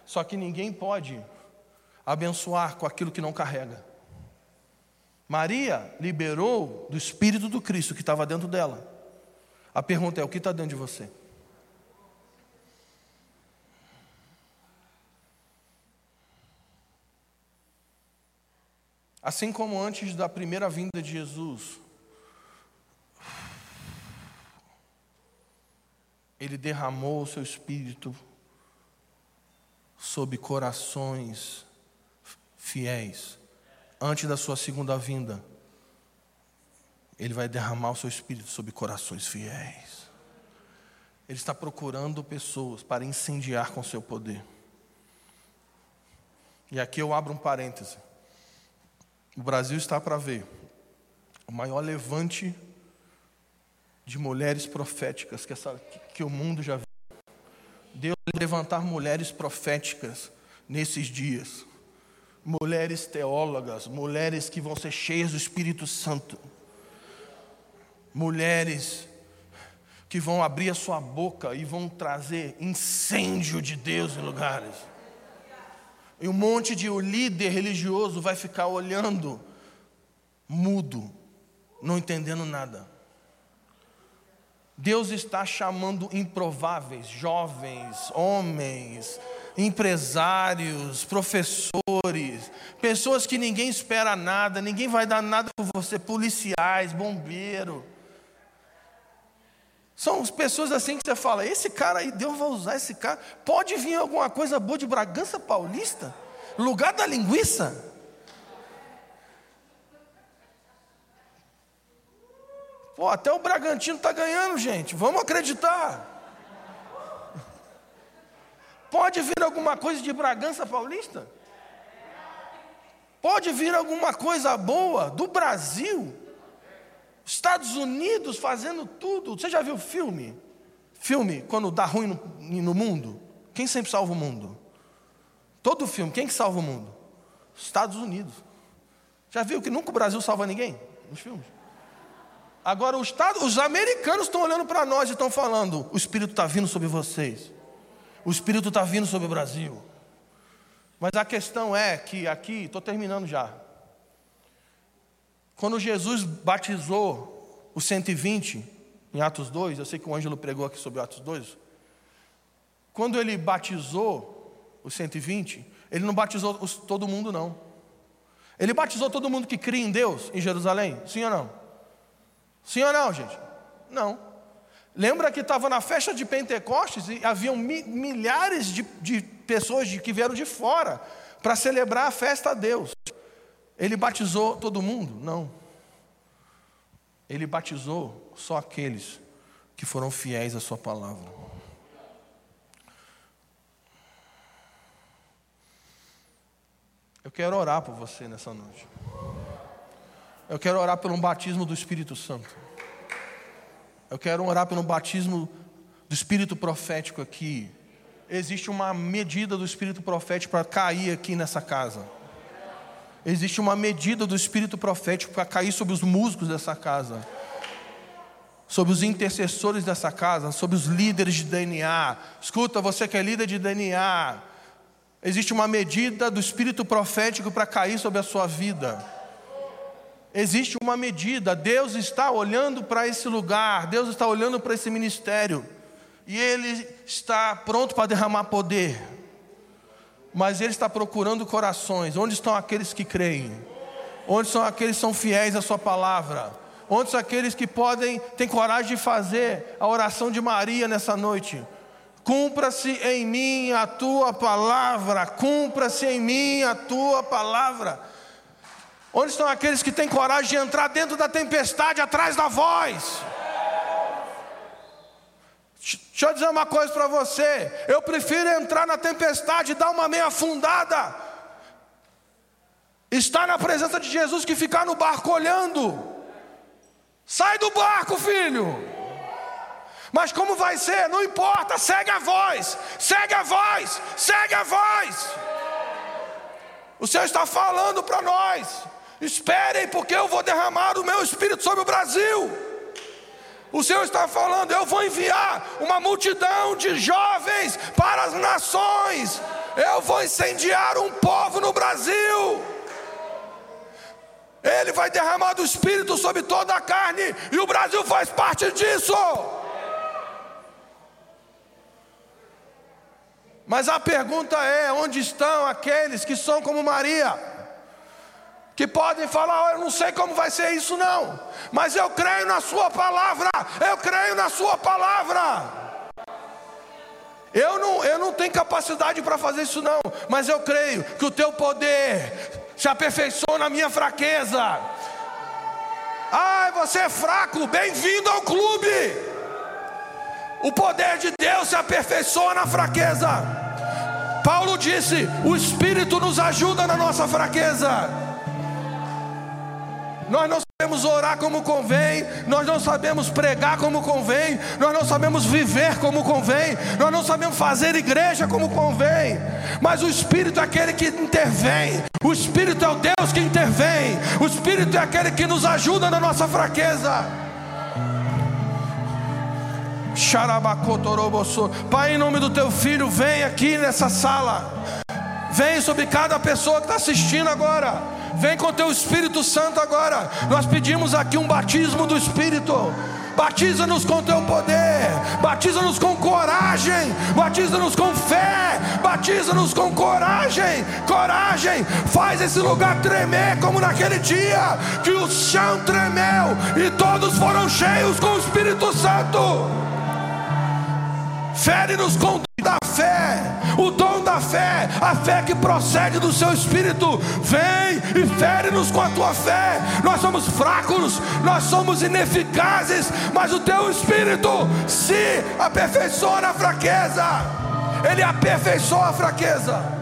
Só que ninguém pode abençoar com aquilo que não carrega. Maria liberou do Espírito do Cristo que estava dentro dela. A pergunta é: o que está dentro de você? Assim como antes da primeira vinda de Jesus, Ele derramou o seu espírito sobre corações fiéis. Antes da sua segunda vinda, Ele vai derramar o seu espírito sobre corações fiéis. Ele está procurando pessoas para incendiar com seu poder. E aqui eu abro um parêntese. O Brasil está para ver o maior levante de mulheres proféticas que, essa, que o mundo já viu. Deus levantar mulheres proféticas nesses dias. Mulheres teólogas, mulheres que vão ser cheias do Espírito Santo. Mulheres que vão abrir a sua boca e vão trazer incêndio de Deus em lugares. E um monte de líder religioso vai ficar olhando, mudo, não entendendo nada. Deus está chamando improváveis, jovens, homens, empresários, professores, pessoas que ninguém espera nada, ninguém vai dar nada por você, policiais, bombeiro. São pessoas assim que você fala: esse cara aí, Deus vai usar esse cara. Pode vir alguma coisa boa de Bragança Paulista? Lugar da linguiça? Pô, até o Bragantino está ganhando, gente. Vamos acreditar. Pode vir alguma coisa de Bragança Paulista? Pode vir alguma coisa boa do Brasil? Estados Unidos fazendo tudo. Você já viu filme? Filme, quando dá ruim no, no mundo? Quem sempre salva o mundo? Todo filme, quem que salva o mundo? Estados Unidos. Já viu que nunca o Brasil salva ninguém nos filmes? Agora, os, os americanos estão olhando para nós e estão falando: o Espírito está vindo sobre vocês, o Espírito está vindo sobre o Brasil. Mas a questão é que aqui, estou terminando já. Quando Jesus batizou os 120, em Atos 2, eu sei que o Ângelo pregou aqui sobre Atos 2. Quando ele batizou os 120, ele não batizou todo mundo, não. Ele batizou todo mundo que cria em Deus em Jerusalém, sim ou não? Sim ou não, gente? Não. Lembra que estava na festa de Pentecostes e haviam milhares de, de pessoas de, que vieram de fora para celebrar a festa a Deus. Ele batizou todo mundo? Não. Ele batizou só aqueles que foram fiéis à Sua palavra. Eu quero orar por você nessa noite. Eu quero orar pelo batismo do Espírito Santo. Eu quero orar pelo batismo do Espírito profético aqui. Existe uma medida do Espírito profético para cair aqui nessa casa. Existe uma medida do Espírito profético para cair sobre os músicos dessa casa, sobre os intercessores dessa casa, sobre os líderes de DNA. Escuta, você que é líder de DNA, existe uma medida do Espírito profético para cair sobre a sua vida. existe uma medida, Deus está olhando para esse lugar, Deus está olhando para esse ministério, e Ele está pronto para derramar poder, mas Ele está procurando corações, onde estão aqueles que creem? Onde são aqueles que são fiéis à Sua palavra? Onde são aqueles que podem, têm coragem de fazer a oração de Maria nessa noite? Cumpra-se em mim a tua palavra, cumpra-se em mim a tua palavra. Onde estão aqueles que têm coragem de entrar dentro da tempestade atrás da voz? Deixa eu dizer uma coisa para você. Eu prefiro entrar na tempestade e dar uma meia afundada. Estar na presença de Jesus que ficar no barco olhando. Sai do barco, filho. Mas como vai ser? Não importa, segue a voz, segue a voz, segue a voz. O Senhor está falando para nós. Esperem, porque eu vou derramar o meu espírito sobre o Brasil. O Senhor está falando, eu vou enviar uma multidão de jovens para as nações. Eu vou incendiar um povo no Brasil. Ele vai derramar do espírito sobre toda a carne, e o Brasil faz parte disso. Mas a pergunta é: onde estão aqueles que são como Maria? Que podem falar: oh, Eu não sei como vai ser isso, não, mas eu creio na Sua palavra, eu creio na Sua palavra. Eu não, eu não tenho capacidade para fazer isso, não, mas eu creio que o Teu poder se aperfeiçoa na minha fraqueza. Ai, você é fraco, bem-vindo ao clube. O poder de Deus se aperfeiçoa na fraqueza. Paulo disse: O Espírito nos ajuda na nossa fraqueza nós não sabemos orar como convém, nós não sabemos pregar como convém, nós não sabemos viver como convém, nós não sabemos fazer igreja como convém, mas o Espírito é aquele que intervém, o Espírito é o Deus que intervém, o Espírito é aquele que nos ajuda na nossa fraqueza. Pai, em nome do teu filho, vem aqui nessa sala, vem sobre cada pessoa que está assistindo agora. Vem com teu Espírito Santo agora. Nós pedimos aqui um batismo do Espírito. Batiza-nos com teu poder, batiza-nos com coragem, batiza-nos com fé, batiza-nos com coragem, coragem, faz esse lugar tremer como naquele dia que o chão tremeu e todos foram cheios com o Espírito Santo. Fere-nos com da fé, o dom fé, a fé que procede do seu espírito, vem e fere-nos com a tua fé. Nós somos fracos, nós somos ineficazes, mas o teu espírito se aperfeiçoa na fraqueza, ele aperfeiçoa a fraqueza.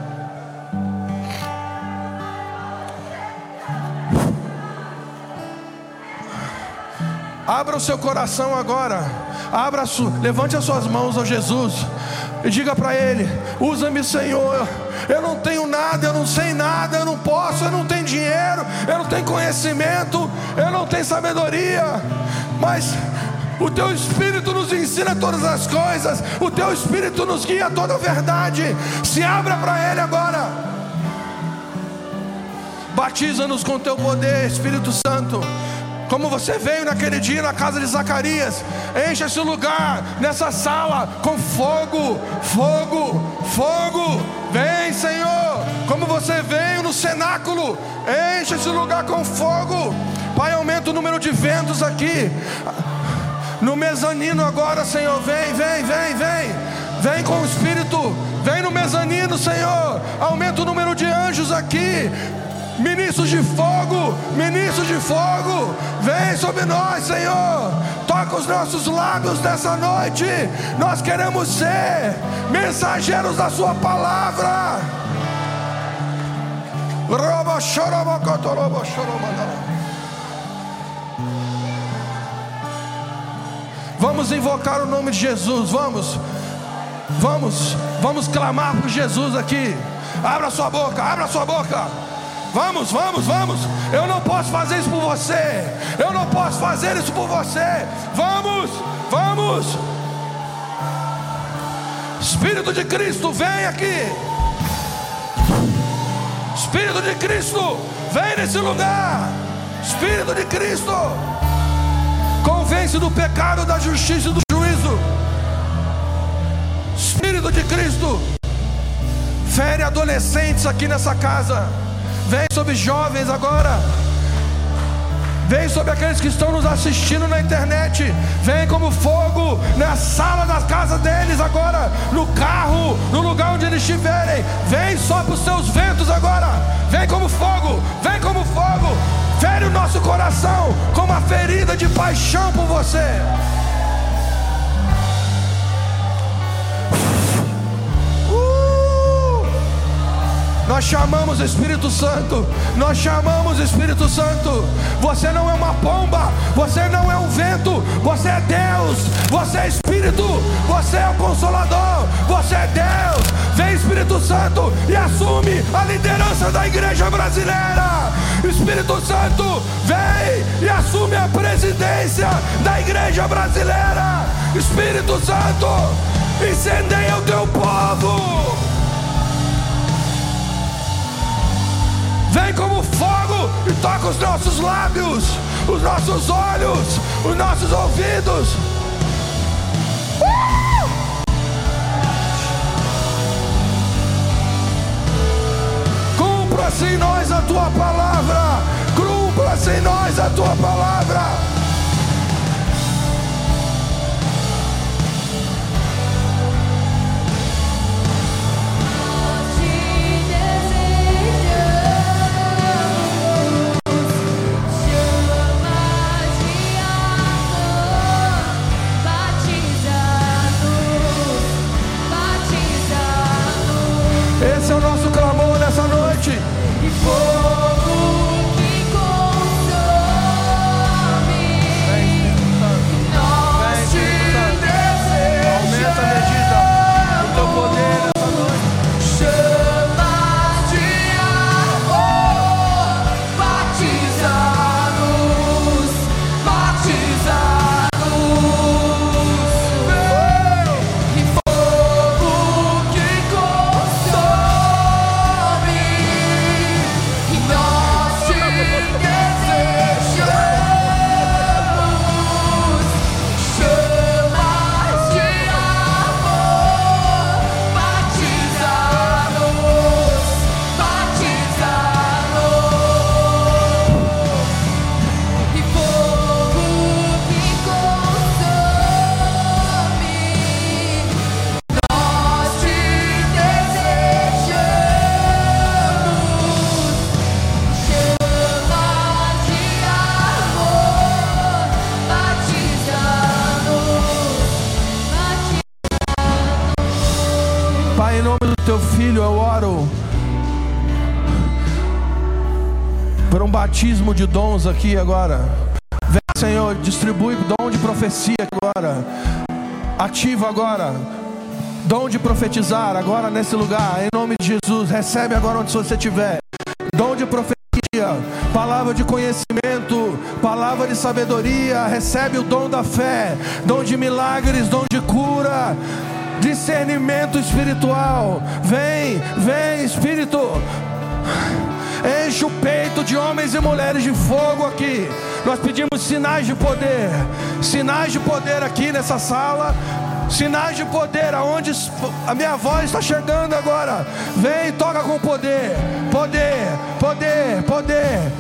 Abra o seu coração agora. Abra, levante as suas mãos a Jesus e diga para Ele: usa-me, Senhor. Eu não tenho nada, eu não sei nada, eu não posso, eu não tenho dinheiro, eu não tenho conhecimento, eu não tenho sabedoria, mas o teu Espírito nos ensina todas as coisas, o teu Espírito nos guia a toda a verdade. Se abra para Ele agora. Batiza-nos com teu poder, Espírito Santo. Como você veio naquele dia na casa de Zacarias, enche esse lugar, nessa sala, com fogo, fogo, fogo. Vem, Senhor, como você veio no cenáculo, enche esse lugar com fogo. Pai, aumenta o número de ventos aqui. No mezanino agora, Senhor, vem, vem, vem, vem. Vem com o Espírito, vem no mezanino, Senhor. Aumenta o número de anjos aqui ministros de fogo, ministros de fogo, vem sobre nós, Senhor. Toca os nossos lábios nessa noite. Nós queremos ser mensageiros da Sua palavra. Vamos invocar o nome de Jesus, vamos, vamos, vamos clamar por Jesus aqui. Abra sua boca, abra sua boca. Vamos, vamos, vamos. Eu não posso fazer isso por você. Eu não posso fazer isso por você. Vamos, vamos. Espírito de Cristo, vem aqui. Espírito de Cristo, vem nesse lugar. Espírito de Cristo, convence do pecado, da justiça e do juízo. Espírito de Cristo, fere adolescentes aqui nessa casa. Vem sobre jovens agora. Vem sobre aqueles que estão nos assistindo na internet. Vem como fogo na sala das casas deles agora, no carro, no lugar onde eles estiverem. Vem só para os seus ventos agora. Vem como fogo, vem como fogo. Fere o nosso coração com uma ferida de paixão por você. Nós chamamos Espírito Santo. Nós chamamos Espírito Santo. Você não é uma pomba. Você não é um vento. Você é Deus. Você é Espírito. Você é o Consolador. Você é Deus. Vem Espírito Santo e assume a liderança da igreja brasileira. Espírito Santo, vem e assume a presidência da igreja brasileira. Espírito Santo, incendeia o teu povo. Vem como fogo e toca os nossos lábios, os nossos olhos, os nossos ouvidos. Uh! Cumpra-se em nós a tua palavra. Cumpra-se em nós a tua palavra. Aqui agora. Vem, Senhor, distribui dom de profecia agora. Ativa agora. Dom de profetizar agora nesse lugar, em nome de Jesus. Recebe agora onde você estiver. Dom de profecia, palavra de conhecimento, palavra de sabedoria. Recebe o dom da fé, dom de milagres, dom de cura discernimento espiritual. Vem, vem, Espírito. Enche o peito de homens e mulheres de fogo aqui. Nós pedimos sinais de poder, sinais de poder aqui nessa sala. Sinais de poder, aonde a minha voz está chegando agora. Vem, toca com poder, poder, poder, poder.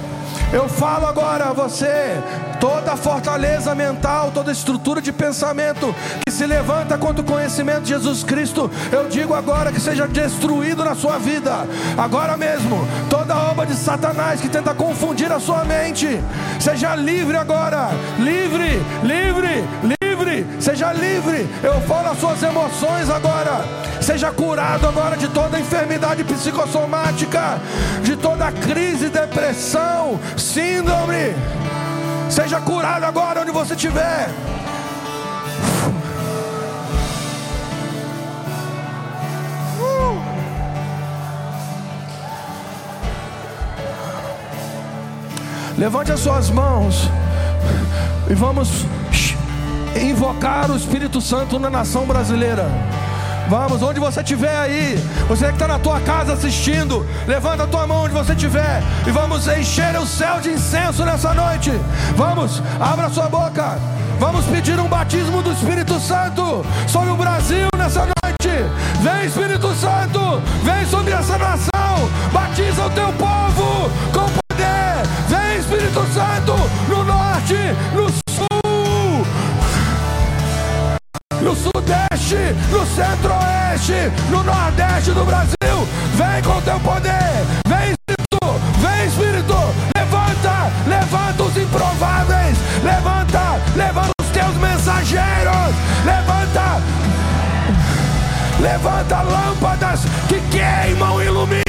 Eu falo agora a você, toda fortaleza mental, toda estrutura de pensamento que se levanta contra o conhecimento de Jesus Cristo, eu digo agora que seja destruído na sua vida, agora mesmo, toda obra de Satanás que tenta confundir a sua mente, seja livre agora, livre, livre, livre, seja livre. Eu falo as suas emoções agora, seja curado agora de toda enfermidade psicossomática, de toda crise, depressão, síndrome. Seja curado agora onde você estiver. Uh. Levante as suas mãos e vamos invocar o Espírito Santo na nação brasileira. Vamos, onde você estiver aí, você que está na tua casa assistindo, levanta a tua mão onde você estiver e vamos encher o céu de incenso nessa noite. Vamos, abra sua boca. Vamos pedir um batismo do Espírito Santo sobre o Brasil nessa noite. Vem Espírito Santo, vem sobre essa nação. Batiza o teu povo com poder. Vem Espírito Santo no norte, no sul, no centro-oeste, no nordeste do Brasil. Vem com teu poder. Vem Espírito, vem Espírito. Levanta, levanta os improváveis. Levanta, levanta os teus mensageiros. Levanta, levanta lâmpadas que queimam e iluminam.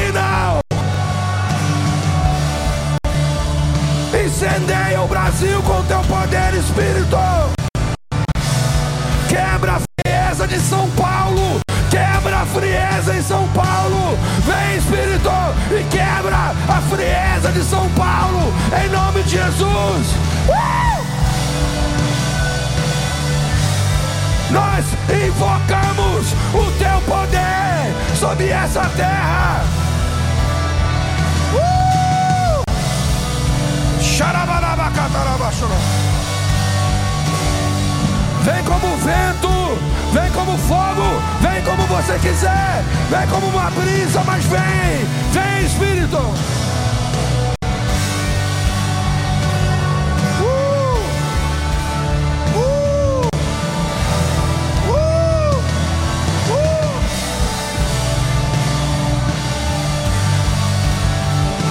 São Paulo. Quebra a frieza em São Paulo. Vem, Espírito, e quebra a frieza de São Paulo. Em nome de Jesus. Uh! Nós invocamos o teu poder sobre essa terra. Uh! Vem como vento, como fogo, vem como você quiser, vem como uma brisa, mas vem, vem Espírito. Uh! Uh! Uh!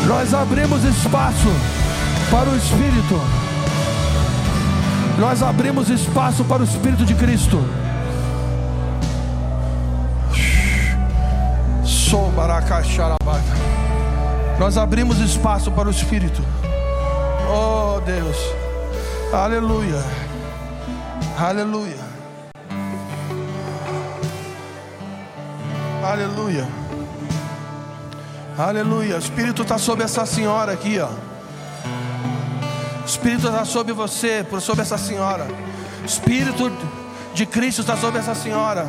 Nós abrimos espaço para o Espírito. Nós abrimos espaço para o Espírito de Cristo. Nós abrimos espaço para o Espírito. Oh Deus. Aleluia. Aleluia. Aleluia. Aleluia. O Espírito está sobre essa senhora aqui, ó. O Espírito está sobre você, sobre essa senhora. O Espírito de Cristo está sobre essa senhora.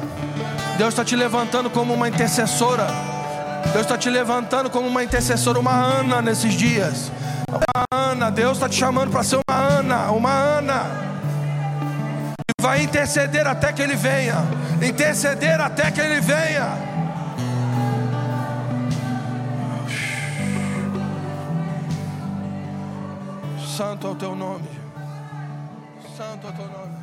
Deus está te levantando como uma intercessora. Deus está te levantando como uma intercessora, uma Ana nesses dias. Uma Ana, Deus está te chamando para ser uma Ana, uma Ana. E vai interceder até que Ele venha. Interceder até que Ele venha. Santo é o teu nome. Santo é o teu nome.